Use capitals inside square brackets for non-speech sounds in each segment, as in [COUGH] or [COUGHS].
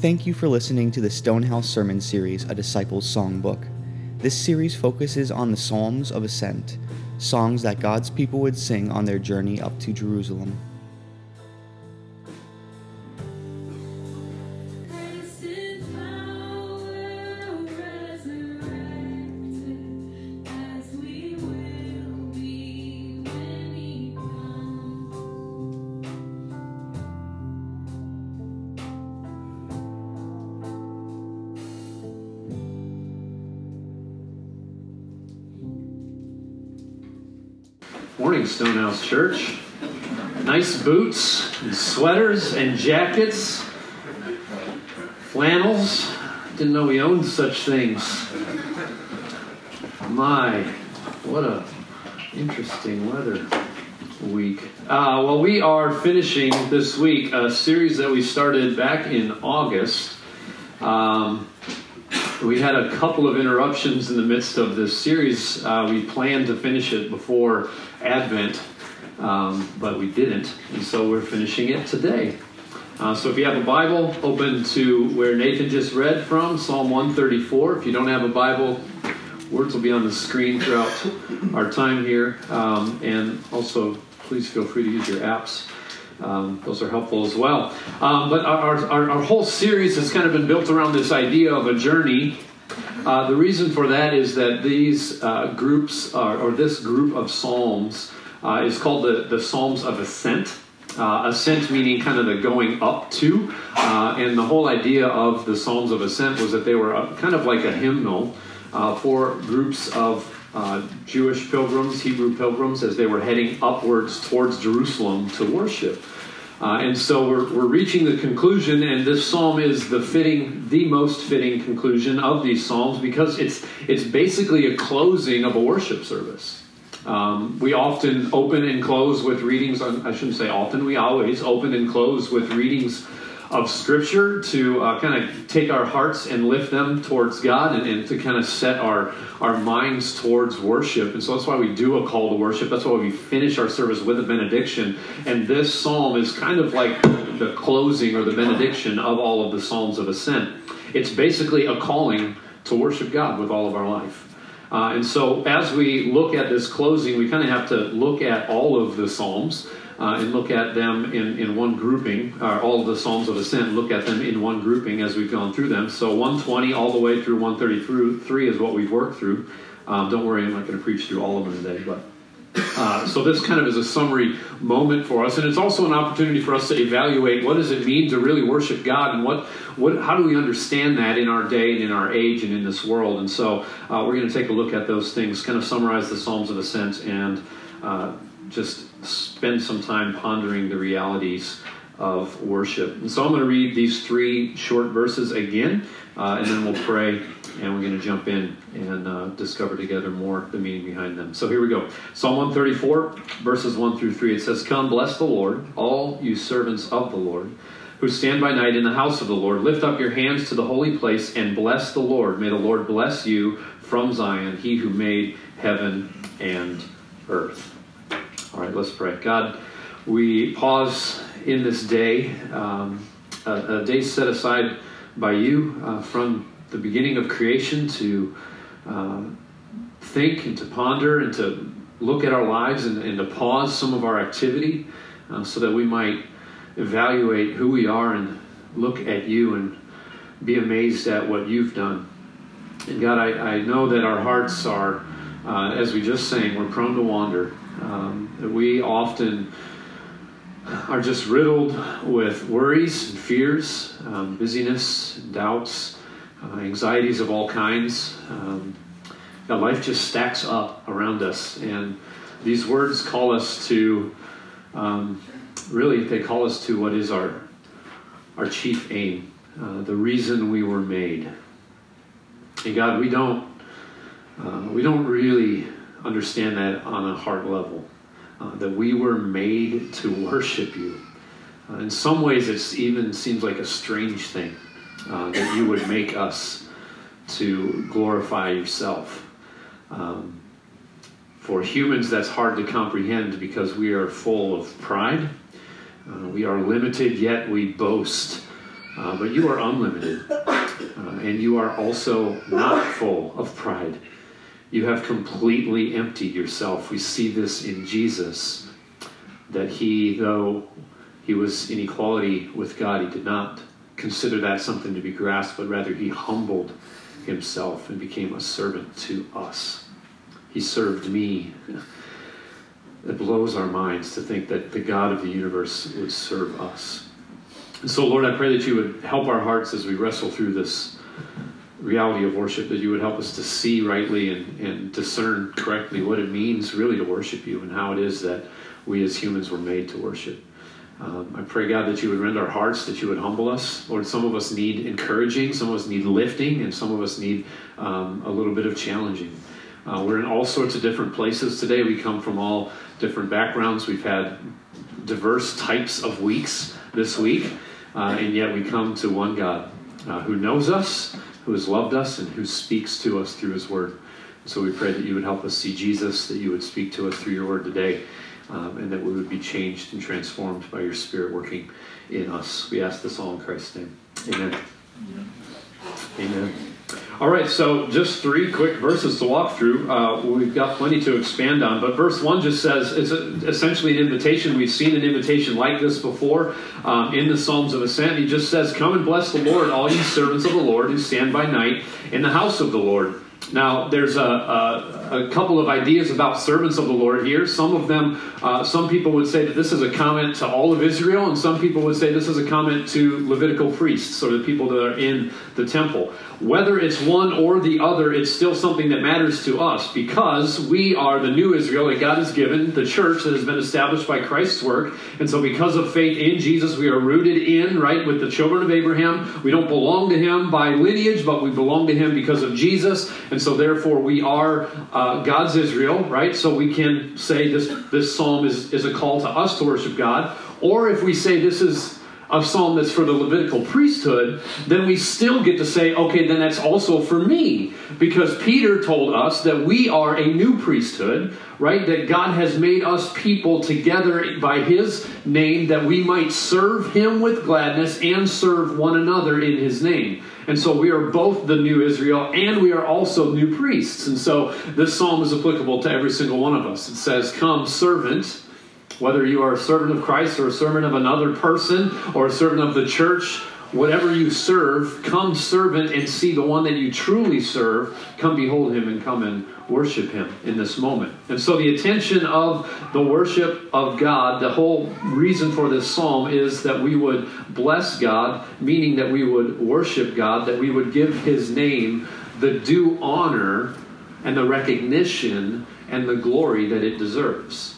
Thank you for listening to the Stonehouse Sermon Series, a Disciples Songbook. This series focuses on the Psalms of Ascent, songs that God's people would sing on their journey up to Jerusalem. Sweaters and jackets, flannels. Didn't know we owned such things. My, what a interesting weather week. Uh, well, we are finishing this week a series that we started back in August. Um, we had a couple of interruptions in the midst of this series. Uh, we planned to finish it before Advent, um, but we didn't, and so we're finishing it today. Uh, so if you have a Bible, open to where Nathan just read from, Psalm 134. If you don't have a Bible, words will be on the screen throughout our time here. Um, and also, please feel free to use your apps. Um, those are helpful as well. Um, but our, our, our, whole series has kind of been built around this idea of a journey. Uh, the reason for that is that these uh, groups, uh, or this group of Psalms, uh, is called the, the Psalms of Ascent. Uh, ascent meaning kind of the going up to. Uh, and the whole idea of the Psalms of Ascent was that they were kind of like a hymnal for groups of uh, Jewish pilgrims, Hebrew pilgrims, as they were heading upwards towards Jerusalem to worship. Uh, and so we're, we're reaching the conclusion, and this psalm is the fitting, the most fitting conclusion of these psalms because it's it's basically a closing of a worship service. Um, we often open and close with readings. I shouldn't say often. We always open and close with readings of Scripture to uh, kind of take our hearts and lift them towards God and, and, to kind of set our, our minds towards worship. And so that's why we do a call to worship. That's why we finish our service with a benediction. And this psalm is kind of like the closing or the benediction of all of the Psalms of Ascent. It's basically a calling to worship God with all of our life. Uh, and so as we look at this closing, we kind of have to look at all of the Psalms uh, and look at them in, in one grouping, uh, all of the Psalms of Ascent, look at them in one grouping as we've gone through them. So 120 all the way through 133 is what we've worked through. Um, don't worry, I'm not going to preach through all of them today, but uh, so this kind of is a summary moment for us, and it's also an opportunity for us to evaluate what does it mean to really worship God, and what, what how do we understand that in our day and in our age and in this world. And so uh, we're going to take a look at those things, kind of summarize the Psalms of Ascent, and uh, just spend some time pondering the realities of worship. And so I'm going to read these three short verses again, and then we'll pray, and we're going to jump in and uh, discover together more the meaning behind them. So here we go. Psalm 134, verses 1 through 3. It says, Come, bless the Lord, all you servants of the Lord, who stand by night in the house of the Lord. Lift up your hands to the holy place and bless the Lord. May the Lord bless you from Zion, he who made heaven and earth. All right, let's pray. God, we pause in this day, um, a, a, day set aside by you uh, from the beginning of creation to uh, think and to ponder and to look at our lives and, and to pause some of our activity uh, so that we might evaluate who we are and look at you and be amazed at what you've done. And God, I, I know that our hearts are, uh, as we just sang, we're prone to wander. Um, we often are just riddled with worries and fears, um, busyness, doubts, uh, anxieties of all kinds. Um, life just stacks up around us, and these words call us to um, really, they call us to what is our our chief aim, uh, the reason we were made. And God, we don't uh, we don't really understand that on a heart level. Uh, that we were made to worship you. Uh, in some ways, it even seems like a strange thing uh, that you would make us to glorify yourself. Um, for humans, that's hard to comprehend because we are full of pride. Uh, we are limited, yet we boast uh, but you are unlimited. Uh, and you are also not full of pride. You have completely emptied yourself. We see this in Jesus, that he, though he was in equality with God, he did not consider that something to be grasped, but rather he humbled himself and became a servant to us. He served me. It blows our minds to think that the God of the universe would serve us. And so, Lord, I pray that you would help our hearts as we wrestle through this reality of worship, that you would help us to see rightly and, and discern correctly what it means really to worship you and how it is that we as humans were made to worship. Um, I pray, God, that you would rend our hearts, that you would humble us. Lord, some of us need encouraging, some of us need lifting, and some of us need um, a little bit of challenging. Uh, we're in all sorts of different places today. We come from all different backgrounds. We've had diverse types of weeks this week, uh, and yet we come to one God uh, who knows us, who has loved us, and who speaks to us through his word. So we pray that you would help us see Jesus, that you would speak to us through your word today um, and that we would be changed and transformed by your Spirit working in us. We ask this all in Christ's name. Amen. Amen. Amen. All right, so just three quick verses to walk through. Uh, we've got plenty to expand on, but verse one just says it's essentially an invitation. We've seen an invitation like this before um, in the Psalms of Ascent. He just says, "Come and bless the Lord, all you servants of the Lord who stand by night in the house of the Lord." Now, there's a, a, a, couple of ideas about servants of the Lord here. Some of them, uh, some people would say that this is a comment to all of Israel, and some people would say this is a comment to Levitical priests, or the people that are in the temple. Whether it's one or the other, it's still something that matters to us because we are the new Israel that God has given, the church that has been established by Christ's work. And so, because of faith in Jesus, we are rooted in, right, with the children of Abraham. We don't belong to him by lineage, but we belong to him because of Jesus. And so, therefore, we are uh, God's Israel, right? So, we can say this, this psalm is, is a call to us to worship God. Or if we say this is a psalm that's for the Levitical priesthood, then we still get to say, okay, then that's also for me. Because Peter told us that we are a new priesthood, right? That God has made us people together by his name that we might serve him with gladness and serve one another in his name. And so we are both the new Israel and we are also new priests. And so this psalm is applicable to every single one of us. It says, Come, servant whether you are a servant of Christ or a servant of another person or a servant of the church, whatever you serve, come servant and see the one that you truly serve. Come behold him and come and worship him in this moment. And so, the attention of the worship of God, the whole reason for this psalm is that we would bless God, meaning that we would worship God, that we would give his name the due honor and the recognition and the glory that it deserves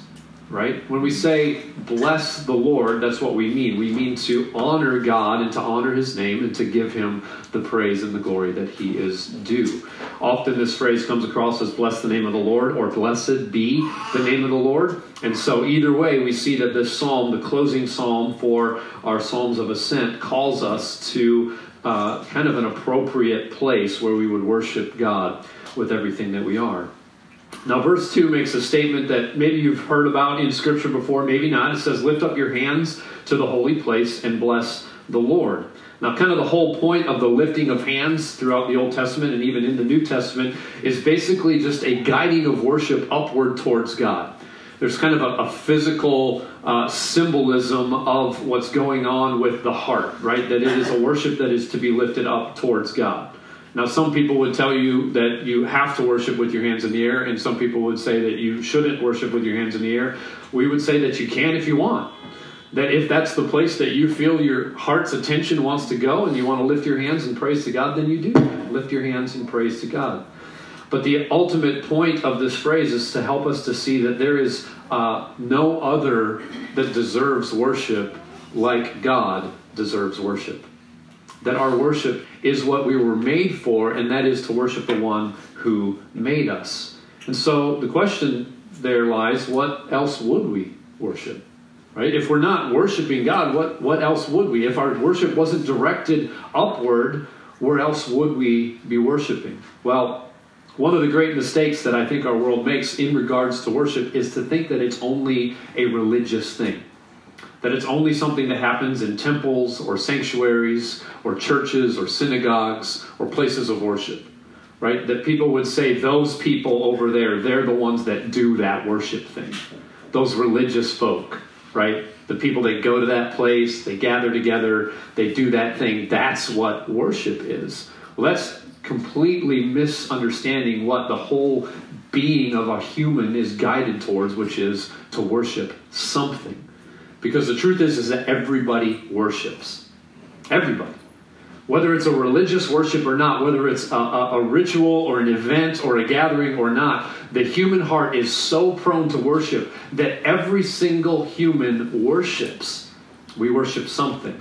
right? When we say bless the Lord, that's what we mean. We mean to honor God and to honor his name and to give him the praise and the glory that he is due. Often this phrase comes across as bless the name of the Lord or blessed be the name of the Lord. And so, either way, we see that this psalm, the closing psalm for our Psalms of Ascent, calls us to uh, kind of an appropriate place where we would worship God with everything that we are. Now, verse 2 makes a statement that maybe you've heard about in Scripture before, maybe not. It says, Lift up your hands to the holy place and bless the Lord. Now, kind of the whole point of the lifting of hands throughout the Old Testament and even in the New Testament is basically just a guiding of worship upward towards God. There's kind of a, a physical uh, symbolism of what's going on with the heart, right? That it is a worship that is to be lifted up towards God. Now, some people would tell you that you have to worship with your hands in the air, and some people would say that you shouldn't worship with your hands in the air. We would say that you can if you want. That if that's the place that you feel your heart's attention wants to go and you want to lift your hands and praise to God, then you do. Lift your hands and praise to God. But the ultimate point of this phrase is to help us to see that there is uh, no other that deserves worship like God deserves worship that our worship is what we were made for, and that is to worship the one who made us. And so the question there lies what else would we worship? Right? If we're not worshiping God, what, what else would we? If our worship wasn't directed upward, where else would we be worshiping? Well, one of the great mistakes that I think our world makes in regards to worship is to think that it's only a religious thing that it's only something that happens in temples or sanctuaries or churches or synagogues or places of worship, right? That people would say, those people over there, they're the ones that do that worship thing. Those religious folk, right? The people that go to that place, they gather together, they do that thing. That's what worship is. Well, that's completely misunderstanding what the whole being of a human is guided towards, which is to worship something. Because the truth is, is that everybody worships. Everybody. Whether it's a religious worship or not, whether it's a, a, a, ritual or an event or a gathering or not, the human heart is so prone to worship that every single human worships. We worship something.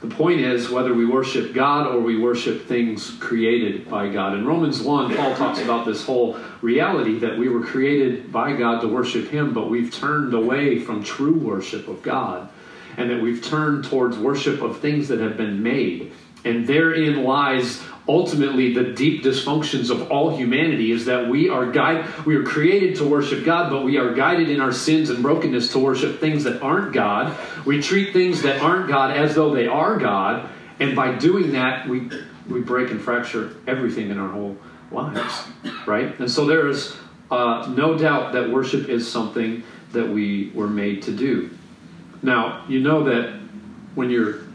The point is whether we worship God or we worship things created by God. In Romans 1, Paul talks about this whole reality that we were created by God to worship Him, but we've turned away from true worship of God, and that we've turned towards worship of things that have been made. And therein lies ultimately the deep dysfunctions of all humanity is that we are guide we are created to worship God, but we are guided in our sins and brokenness to worship things that aren't God. We treat things that aren't God as though they are God, and by doing that, we we break and fracture everything in our whole lives, right? And so there is uh, no doubt that worship is something that we were made to do. Now, you know that when you're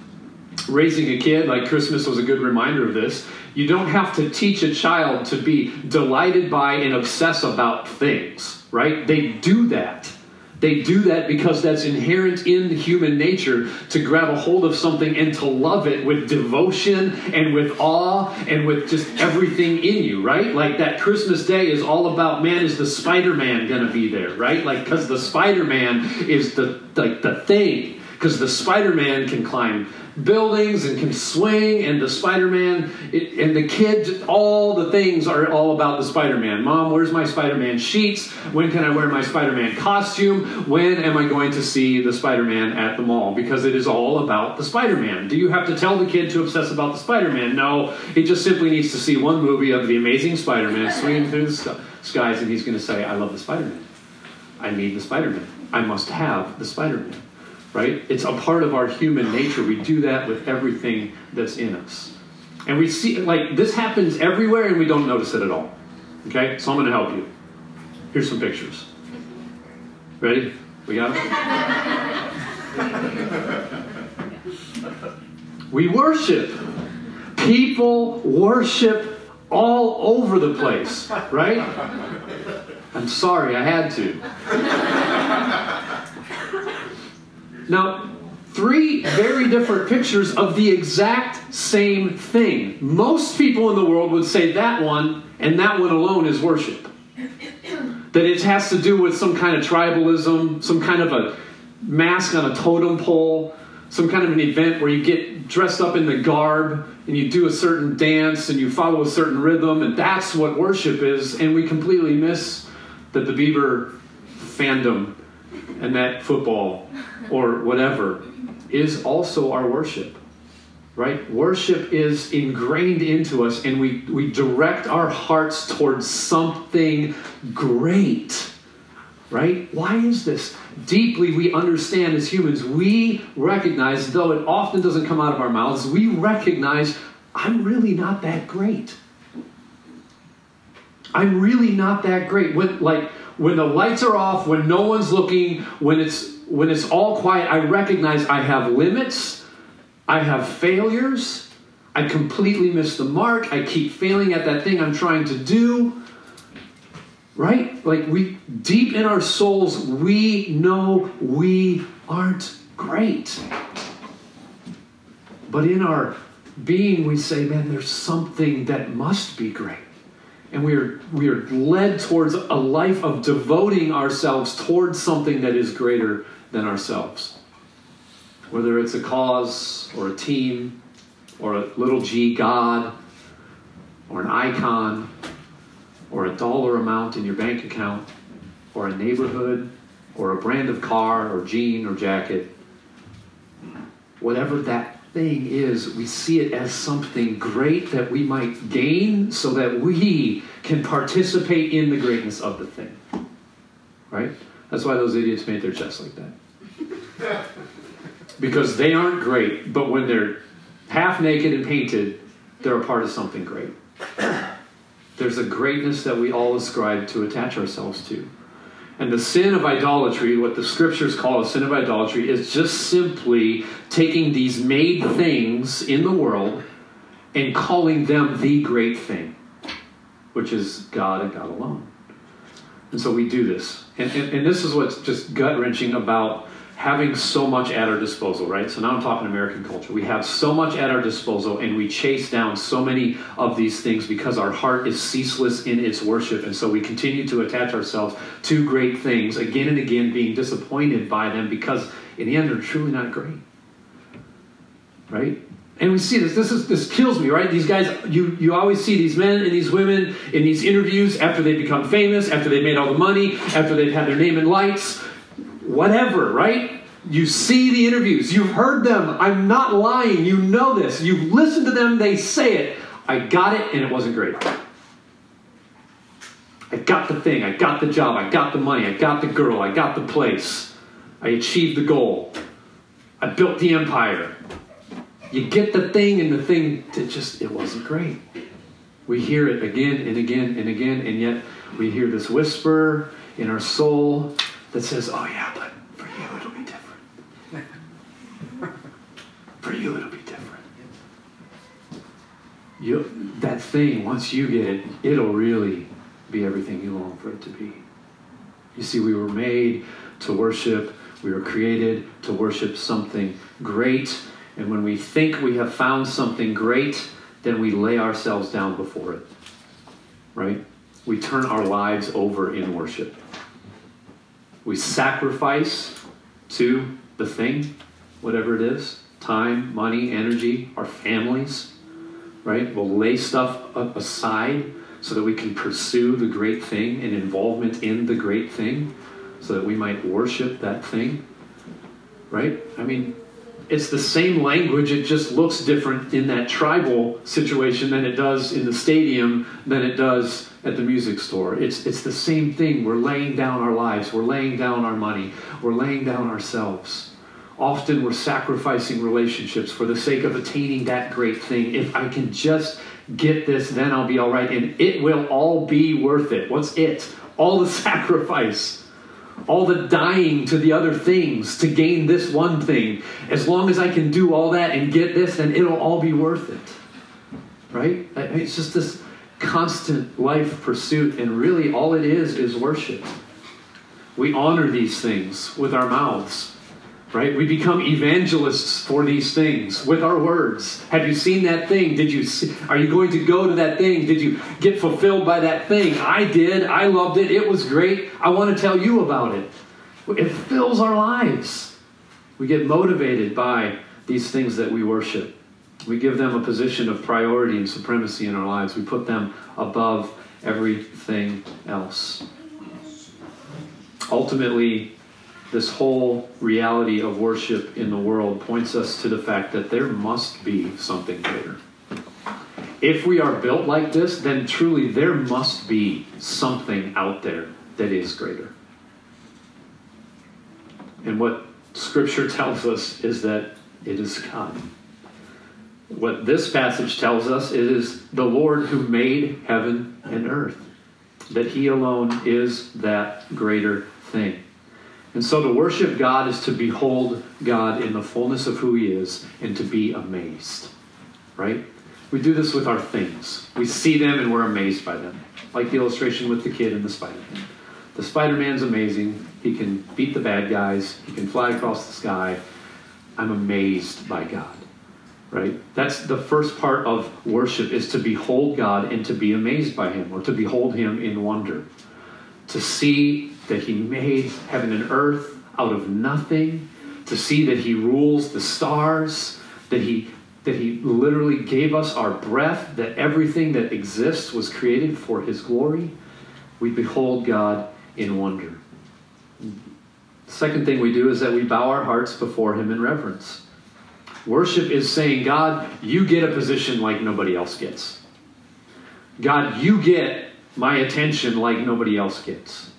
raising a kid, like Christmas was a good reminder of this, you don't have to teach a child to be delighted by and obsess about things, right? They do that. They do that because that's inherent in human nature to grab a hold of something and to love it with devotion and with awe and with just everything in you, right? Like that Christmas day is all about man, is the Spider Man to be there, right? Like, because the Spider Man is the, like, the thing because the Spider-Man can climb buildings and can swing, and the Spider-Man and the kid, all the things are all about the Spider-Man. Mom, where's my Spider-Man sheets? When can I wear my Spider-Man costume? When am I going to see the Spider-Man at the mall? Because it is all about the Spider-Man. Do you have to tell the kid to obsess about the Spider-Man? No, he just simply needs to see one movie of the Amazing Spider-Man swinging through the skies, and he's going to say, "I love the Spider-Man. I need the Spider-Man. I must have the Spider-Man." Right? It's a part of our human nature. We do that with everything that's in us. And we see, like, this happens everywhere and we don't notice it at all. Okay? So I'm going to help you. Here's some pictures. Ready? We got it? [LAUGHS] we worship. People worship all over the place, right? I'm sorry, I had to. Now, three very different pictures of the exact same thing. Most people in the world would say that one and that one alone is worship. That it has to do with some kind of tribalism, some kind of a mask on a totem pole, some kind of an event where you get dressed up in the garb and you do a certain dance and you follow a certain rhythm, and that's what worship is. And we completely miss that the Beaver fandom and that football or whatever is also our worship. Right? Worship is ingrained into us, and we, we direct our hearts towards something great. Right? Why is this? Deeply, we understand as humans, we recognize, though it often doesn't come out of our mouths, we recognize I'm really not that great. I'm really not that great. When, like, when the lights are off, when no one's looking, when it's when it's all quiet, I recognize I have limits, I have failures, I completely miss the mark, I keep failing at that thing I'm trying to do. Right? Like we deep in our souls, we know we aren't great. But in our being, we say, man, there's something that must be great and we are, we are led towards a life of devoting ourselves towards something that is greater than ourselves. Whether it's a cause or a team or a little g God or an icon or a dollar amount in your bank account or a neighborhood or a brand of car or jean or jacket, whatever that thing is we see it as something great that we might gain so that we can participate in the greatness of the thing. Right? That's why those idiots paint their chests like that. [LAUGHS] because they aren't great, but when they're half naked and painted, they're a part of something great. [COUGHS] There's a greatness that we all ascribe to attach ourselves to. And the sin of idolatry, what the scriptures call a sin of idolatry, is just simply taking these made things in the world and calling them the great thing, which is God and God alone. And so we do this. And, and, and this is what's just gut wrenching about having so much at our disposal, right? So now I'm talking American culture. We have so much at our disposal and we chase down so many of these things because our heart is ceaseless in its worship. And so we continue to attach ourselves to great things again and again, being disappointed by them because in the end they're truly not great. Right? And we see this. This is this kills me, right? These guys, you you always see these men and these women in these interviews after they become famous, after they've made all the money, after they've had their name in lights, whatever, right? You see the interviews, you've heard them. I'm not lying. You know this. You've listened to them, they say it. I got it, and it wasn't great. I got the thing, I got the job, I got the money, I got the girl, I got the place, I achieved the goal, I built the empire. You get the thing, and the thing, it just, it wasn't great. We hear it again and again and again, and yet we hear this whisper in our soul that says, Oh, yeah, but for you it'll be different. For you it'll be different. You, that thing, once you get it, it'll really be everything you long for it to be. You see, we were made to worship, we were created to worship something great. And when we think we have found something great, then we lay ourselves down before it. Right? We turn our lives over in worship. We sacrifice to the thing, whatever it is time, money, energy, our families, right? We'll lay stuff aside so that we can pursue the great thing and involvement in the great thing so that we might worship that thing, right? I mean, it's the same language, it just looks different in that tribal situation than it does in the stadium, than it does at the music store. It's, it's the same thing. We're laying down our lives, we're laying down our money, we're laying down ourselves. Often we're sacrificing relationships for the sake of attaining that great thing. If I can just get this, then I'll be all right. And it will all be worth it. What's it? All the [LAUGHS] sacrifice all the dying to the other things to gain this one thing. As long as I can do all that and get this, then it'll all be worth it. Right? It's just this constant life pursuit, and really all it is is worship. We honor these things with our mouths right? We become evangelists for these things with our words. Have you seen that thing? Did you see, are you going to go to that thing? Did you get fulfilled by that thing? I did. I loved it. It was great. I want to tell you about it. It fills our lives. We get motivated by these things that we worship. We give them a position of priority and supremacy in our lives. We put them above everything else. Ultimately this whole reality of worship in the world points us to the fact that there must be something greater. If we are built like this, then truly there must be something out there that is greater. And what Scripture [LAUGHS] tells us is that it is God. What this passage tells us is the Lord who made heaven and earth, that He alone is that greater thing. And so to worship God is to behold God in the fullness of who He is and to be amazed. Right? We do this with our things. We see them and we're amazed by them. Like the illustration with the kid and the Spider Man. The Spider Man's amazing. He can beat the bad guys, he can fly across the sky. I'm amazed by God. Right? That's the first part of worship is to behold God and to be amazed by him or to behold him in wonder. To see that he made heaven and earth out of nothing, to see that he rules the stars, that he that he literally gave us our breath, that everything that exists was created for his glory, we behold God in wonder. Second thing we do is that we bow our hearts before him in reverence. Worship is saying, God, you get a position like nobody else gets. God, you get my attention like nobody else gets.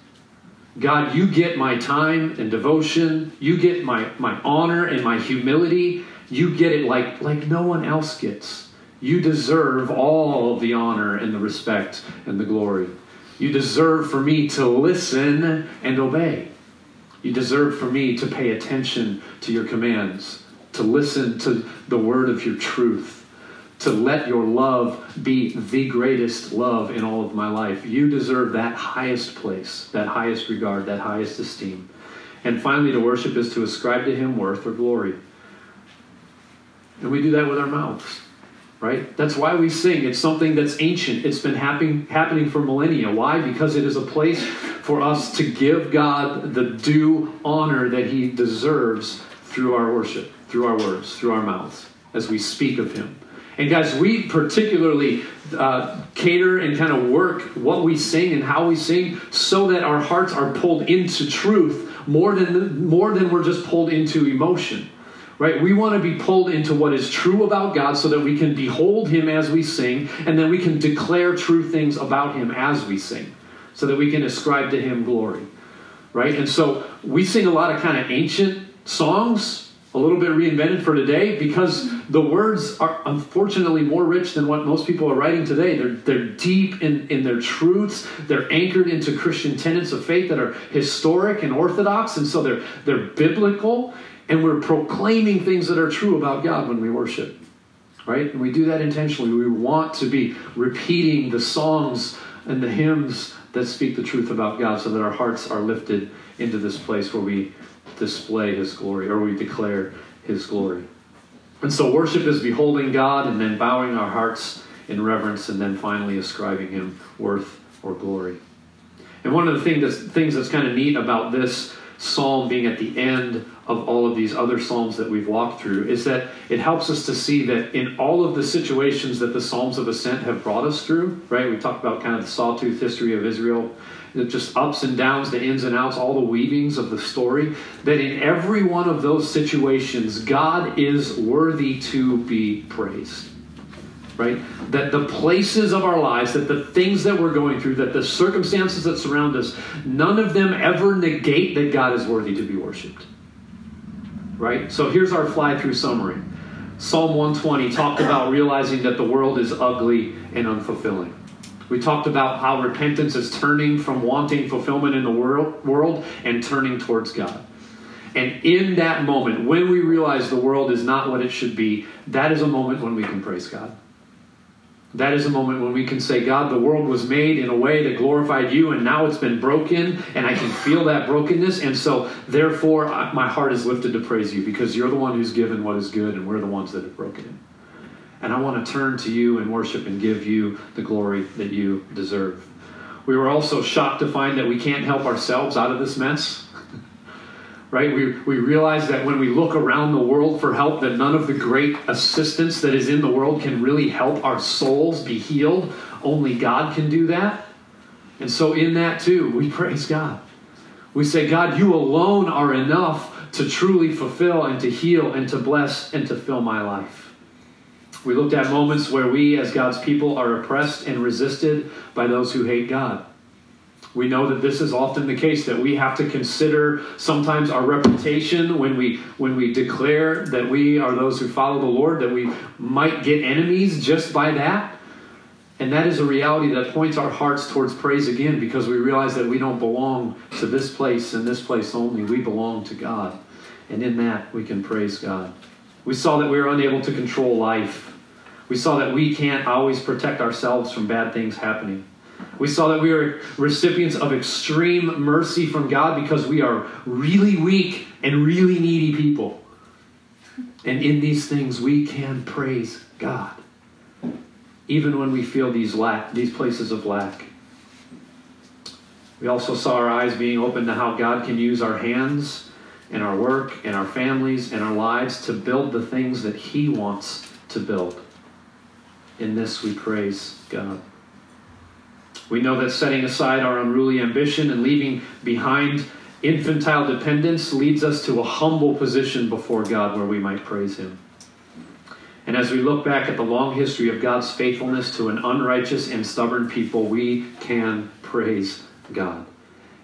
God, you get my time and devotion. You get my, my honor and my humility. You get it like, like no one else gets. You deserve all of the honor and the respect and the glory. You deserve for me to listen and obey. You deserve for me to pay attention to your commands, to listen to the word of your truth, to let your love be the greatest love in all of my life. You deserve that highest place, that highest regard, that highest esteem. And finally, to worship is to ascribe to him worth or glory. And we do that with our mouths right? That's why we sing. It's something that's ancient. It's been happening happening for millennia. Why? Because it is a place for us to give God the due honor that he deserves through our worship, through our words, through our mouths as we speak of him. And guys, we particularly uh, cater and kind of work what we sing and how we sing so that our hearts are pulled into truth more than more than we're just pulled into emotion right? We want to be pulled into what is true about God so that we can behold Him as we sing, and then we can declare true things about Him as we sing, so that we can ascribe to Him glory, right? And so we sing a lot of kind of ancient songs, a little bit reinvented for today, because the words are unfortunately more rich than what most people are writing today. They're, they're deep in, in their truths, they're anchored into Christian tenets of faith that are historic and orthodox, and so they're, they're biblical and we're proclaiming things that are true about God when we worship. Right? And we do that intentionally. We want to be repeating the songs and the hymns that speak the truth about God so that our hearts are lifted into this place where we display His glory or we declare His glory. And so worship is beholding God and then bowing our hearts in reverence and then finally ascribing Him worth or glory. And one of the that's, things that's kind of neat about this psalm being at the end of all of these other psalms that we've walked through is that it helps us to see that in all of the situations that the psalms of ascent have brought us through right? We talked about kind of the sawtooth history of israel just ups and downs the ins and outs all the weavings of the story that in every one of those situations god is worthy to be praised right? That the places of our lives, that the things that we're going through, that the circumstances that surround us, none of them ever negate that God is worthy to be worshiped. Right? So here's our fly through summary. Psalm 120 talked about realizing that the world is ugly and unfulfilling. We talked about how repentance is turning from wanting fulfillment in the world, world and turning towards God. And in that moment, when we realize the world is not what it should be, that is a moment when we can praise God. That is a moment when we can say, God, the world was made in a way that glorified you, and now it's been broken, and I can feel that brokenness. And so, therefore, my heart is lifted to praise you because you're the one who's given what is good, and we're the ones that have broken it. And I want to turn to you and worship and give you the glory that you deserve. We were also shocked to find that we can't help ourselves out of this mess right? We, we realize that when we look around the world for help, that none of the great assistance that is in the world can really help our souls be healed. Only God can do that. And so, in that too, we praise God. We say, God, you alone are enough to truly fulfill and to heal and to bless and to fill my life. We looked at moments where we, as God's people, are oppressed and resisted by those who hate God. We know that this is often the case that we have to consider sometimes our reputation when we when we declare that we are those who follow the Lord that we might get enemies just by that. And that is a reality that points our hearts towards praise again because we realize that we don't belong to this place and this place only. We belong to God. And in that we can praise God. We saw that we are unable to control life. We saw that we can't always protect ourselves from bad things happening. We saw that we are recipients of extreme mercy from God because we are really weak and really needy people. And in these things, we can praise God, even when we feel these lack, these places of lack. We also saw our eyes being open to how God can use our hands and our work and our families and our lives to build the things that He wants to build. In this, we praise God. We know that setting aside our unruly ambition and leaving behind infantile dependence leads us to a humble position before God where we might praise Him. And as we look back at the long history of God's faithfulness to an unrighteous and stubborn people, we can praise God.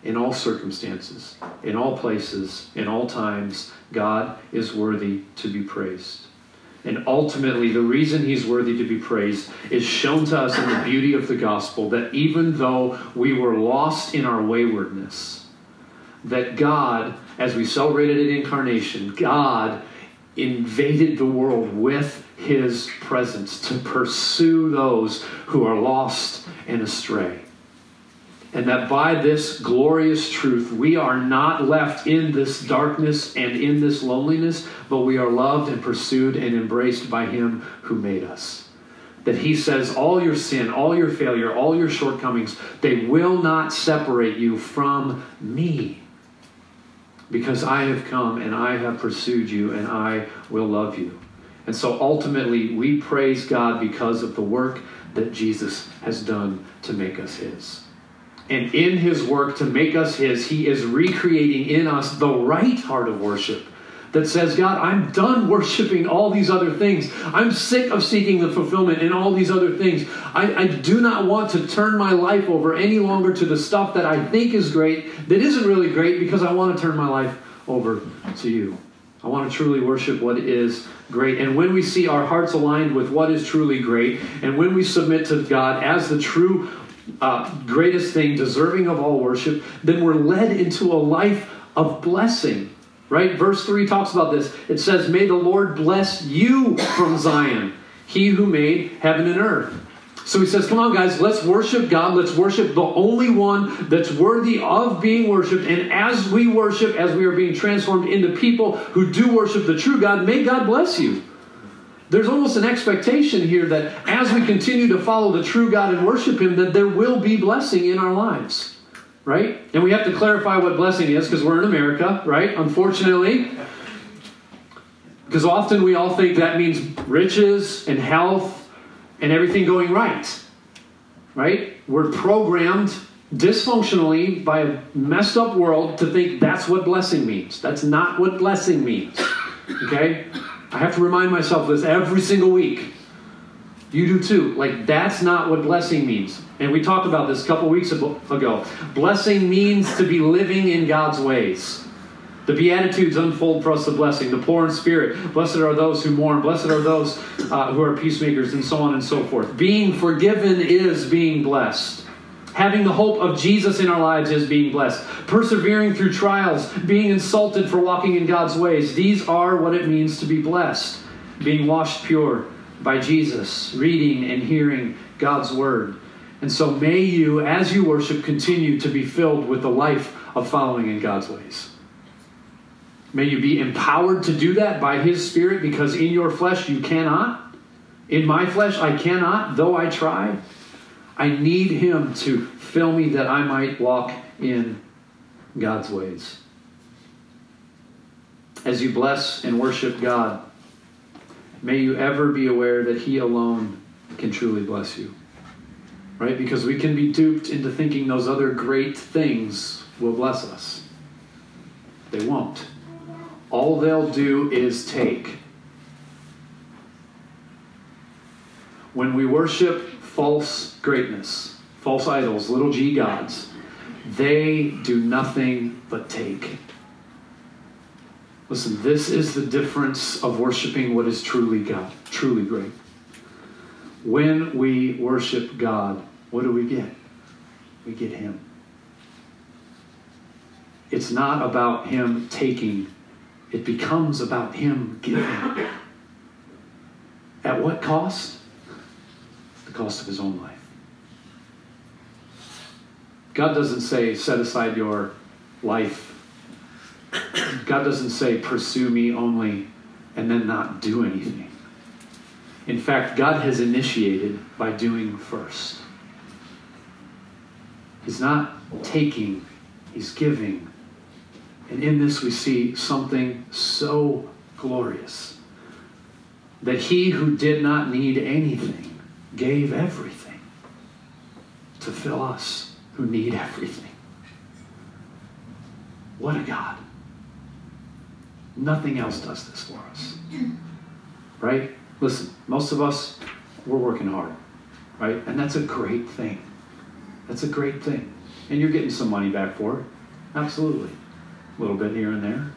in all circumstances, in all places, in all times, God is worthy to be praised. And ultimately, the reason he's worthy to be praised is shown to us in the beauty of the gospel that even though we were lost in our waywardness, that God, as we celebrated at incarnation, God invaded the world with his presence to pursue those who are lost and astray and that by this glorious truth we are not left in this darkness and in this loneliness, but we are loved and pursued and embraced by Him who made us. That He says, all your sin, all your failure, all your shortcomings, they will not separate you from me. Because I have come and I have pursued you and I will love you. And so ultimately, we praise God because of the work that Jesus has done to make us His. And in his work to make us his, he is recreating in us the right heart of worship that says, God, I'm done worshiping all these other things. I'm sick of seeking the fulfillment in all these other things. I, I, do not want to turn my life over any longer to the stuff that I think is great that isn't really great because I want to turn my life over to you. I want to truly worship what is great. And when we see our hearts aligned with what is truly great, and when we submit to God as the true uh, greatest thing, deserving of all worship, then we're led into a life of blessing. Right? Verse 3 talks about this. It says, May the Lord bless you from Zion, he who made heaven and earth. So he says, Come on, guys, let's worship God. Let's worship the only one that's worthy of being worshiped. And as we worship, as we are being transformed into people who do worship the true God, may God bless you there's almost an expectation here that as we continue to follow the true God and worship Him, that there will be blessing in our lives. Right? And we have to clarify what blessing is because we're in America, right? Unfortunately. Because often we all think that means riches and health and everything going right. Right? We're programmed dysfunctionally by a messed up world to think that's what blessing means. That's not what blessing means. Okay? I have to remind myself this every single week. You do too. Like, that's not what blessing means. And we talked about this a couple weeks ago. Blessing means to be living in God's ways. The Beatitudes unfold for us the blessing. The poor in spirit. Blessed are those who mourn. Blessed are those uh, who are peacemakers, and so on and so forth. Being forgiven is being blessed. Having the hope of Jesus in our lives is being blessed. Persevering through trials, being insulted for walking in God's ways. These are what it means to be blessed. Being washed pure by Jesus, reading and hearing God's word. And so may you, as you worship, continue to be filled with the life of following in God's ways. May you be empowered to do that by His Spirit because in your flesh you cannot. In my flesh I cannot, though I try. I need Him to fill me that I might walk in God's ways. As you bless and worship God, may you ever be aware that He alone can truly bless you. Right? Because we can be duped into thinking those other great things will bless us. They won't. All they'll do is take. When we worship false greatness, false idols, little g gods, they do nothing but take. Listen, this is the difference of worshiping what is truly God, truly great. When we worship God, what do we get? We get Him. It's not about Him taking, it becomes about Him giving. At what cost? the cost of his own life. God doesn't say, set aside your life. God doesn't say, pursue me only and then not do anything. In fact, God has initiated by doing first. He's not taking, He's giving. And in this, we see something so glorious that He who did not need anything gave everything to fill us who need everything. What a God. Nothing else does this for us. Right? Listen, most of us, we're working hard. Right? And that's a great thing. That's a great thing. And you're getting some money back for it. Absolutely. A little bit here and there.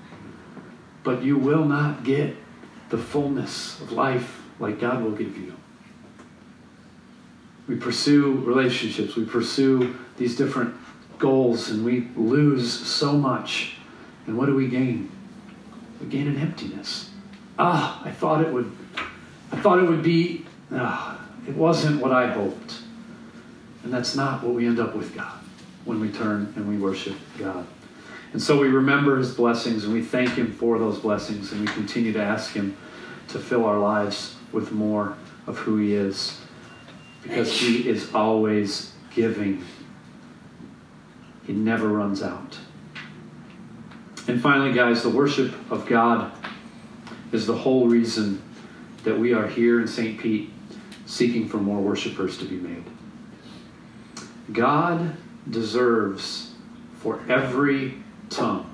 But you will not get the fullness of life like God will give you. We pursue relationships, we pursue these different goals, and we lose so much. And what do we gain? We gain an emptiness. Ah, I thought it would I thought it would be ah, it wasn't what I hoped. And that's not what we end up with God when we turn and we worship God. And so we remember his blessings and we thank him for those blessings and we continue to ask him to fill our lives with more of who he is because he is always giving. He never runs out. And finally, guys, the worship of God is the whole reason that we are here in St. Pete seeking for more worshipers to be made. God deserves for every tongue,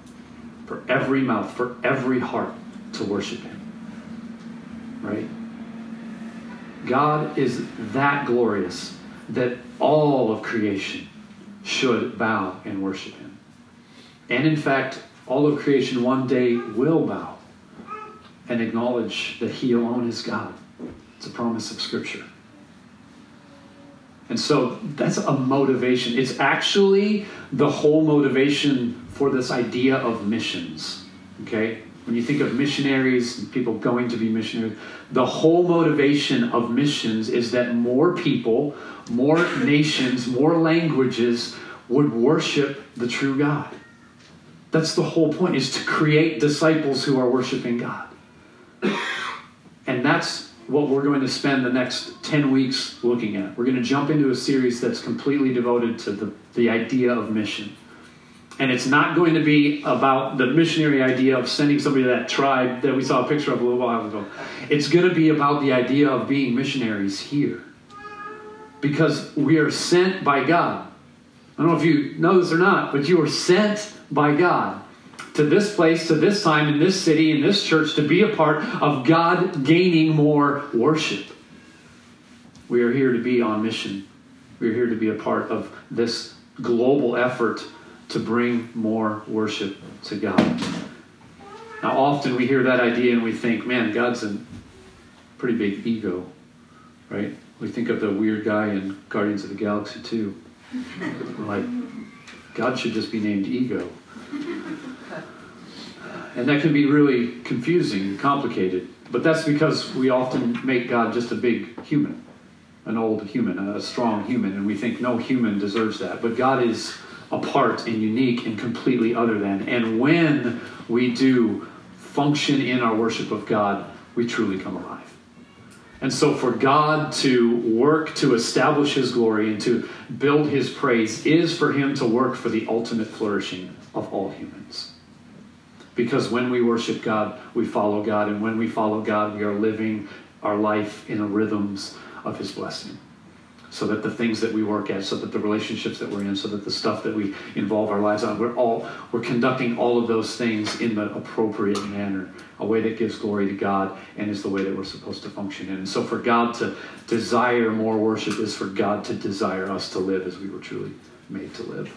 for every mouth, for every heart to worship Him. Right? God is that glorious that all of creation should bow and worship Him. And in fact, all of creation one day will bow and acknowledge that He alone is God. It's a promise of Scripture. And so that's a motivation. It's actually the whole motivation for this idea of missions. Okay? When you think of missionaries people going to be missionaries, the whole motivation of missions is that more people, more [LAUGHS] nations, more languages would worship the true God. That's the whole point, is to create disciples who are worshiping God. And that's what we're going to spend the next 10 weeks looking at. We're going to jump into a series that's completely devoted to the, the idea of mission. And it's not going to be about the missionary idea of sending somebody to that tribe that we saw a picture of a little while ago. It's going to be about the idea of being missionaries here. Because we are sent by God. I don't know if you know this or not, but you are sent by God to this place, to this time, in this city, in this church, to be a part of God gaining more worship. We are here to be on mission. We are here to be a part of this global effort to bring more worship to God. Now, often we hear that idea and we think, man, God's a pretty big ego, right? We think of the weird guy in Guardians of the Galaxy 2. We're like, God should just be named ego. And that can be really confusing and complicated. But that's because we often make God just a big human, an old human, a strong human, and we think no human deserves that. But God is apart and unique and completely other than. And when we do function in our worship of God, we truly come alive. And so, for God to work to establish His glory and to build His praise is for Him to work for the ultimate flourishing of all humans. Because when we worship God, we follow God. And when we follow God, we are living our life in the rhythms of His blessing. So that the things that we work at, so that the relationships that we're in, so that the stuff that we involve our lives on, we're all we're conducting all of those things in the appropriate manner, a way that gives glory to God and is the way that we're supposed to function in. And so for God to desire more worship is for God to desire us to live as we were truly made to live.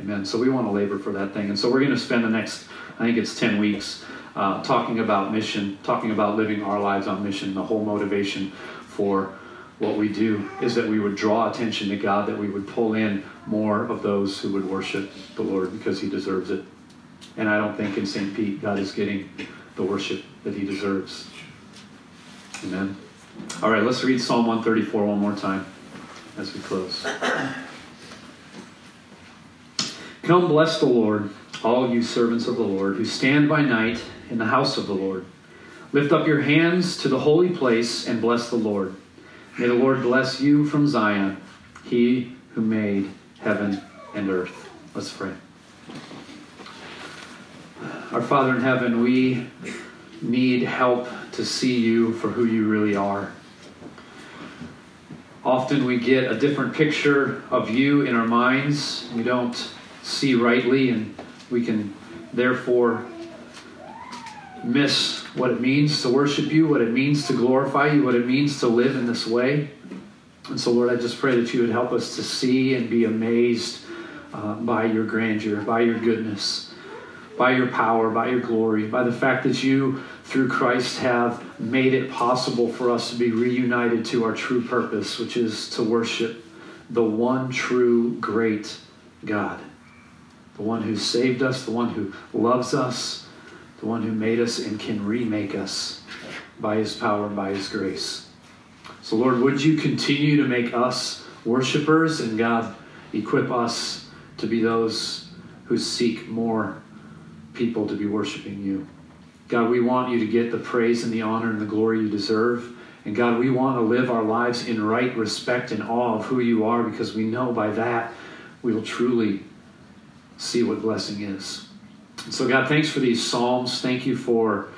Amen. So we want to labor for that thing. And so we're going to spend the next I think it's 10 weeks, uh, talking about mission, talking about living our lives on mission. The whole motivation for what we do is that we would draw attention to God, that we would pull in more of those who would worship the Lord because He deserves it. And I don't think in St. Pete God is getting the worship that He deserves. Amen. All right, let's read Psalm 134 one more time as we close. Come, bless the Lord all you servants of the Lord, who stand by night in the house of the Lord. Lift up your hands to the holy place and bless the Lord. May the Lord bless you from Zion, he who made heaven and earth. Let's pray. Our Father in heaven, we need help to see you for who you really are. Often we get a different picture of you in our minds. We don't see rightly, and we can therefore miss what it means to worship you, what it means to glorify you, what it means to live in this way. And so, Lord, I just pray that you would help us to see and be amazed uh, by your grandeur, by your goodness, by your power, by your glory, by the fact that you, through Christ, have made it possible for us to be reunited to our true purpose, which is to worship the one true great God, the one who saved us, the one who loves us, the one who made us and can remake us by his power and by his grace. So, Lord, would you continue to make us worshipers and God equip us to be those who seek more people to be worshiping you. God, we want you to get the praise and the honor and the glory you deserve. And God, we want to live our lives in right respect and awe of who you are because we know by that we will truly see what blessing is. So, God, thanks for these Psalms. Thank you for.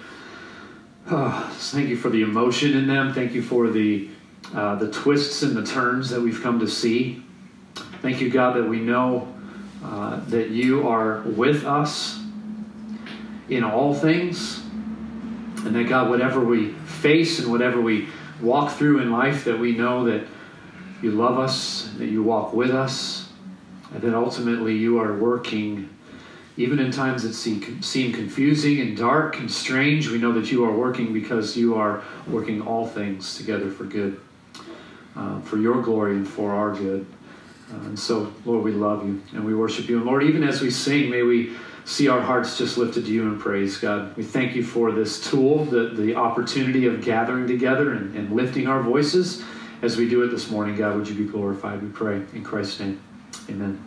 Uh, thank you for the emotion in them. Thank you for the uh, the twists and the turns that we've come to see. Thank you, God, that we know uh, that you are with us in all things, and that, God, whatever we face and whatever we walk through in life, that we know that you love us, that you walk with us, and that ultimately you are working. Even in times that seem, seem confusing and dark and strange, we know that you are working because you are working all things together for good uh, for your glory and for our good. Uh, and so, Lord, we love you and we worship you. And Lord, even as we sing, may we see our hearts just lifted to you in praise, God. We thank you for this tool, the, the opportunity of gathering together and, and lifting our voices as we do it this morning. God, would you be glorified, we pray. In Christ's name, amen.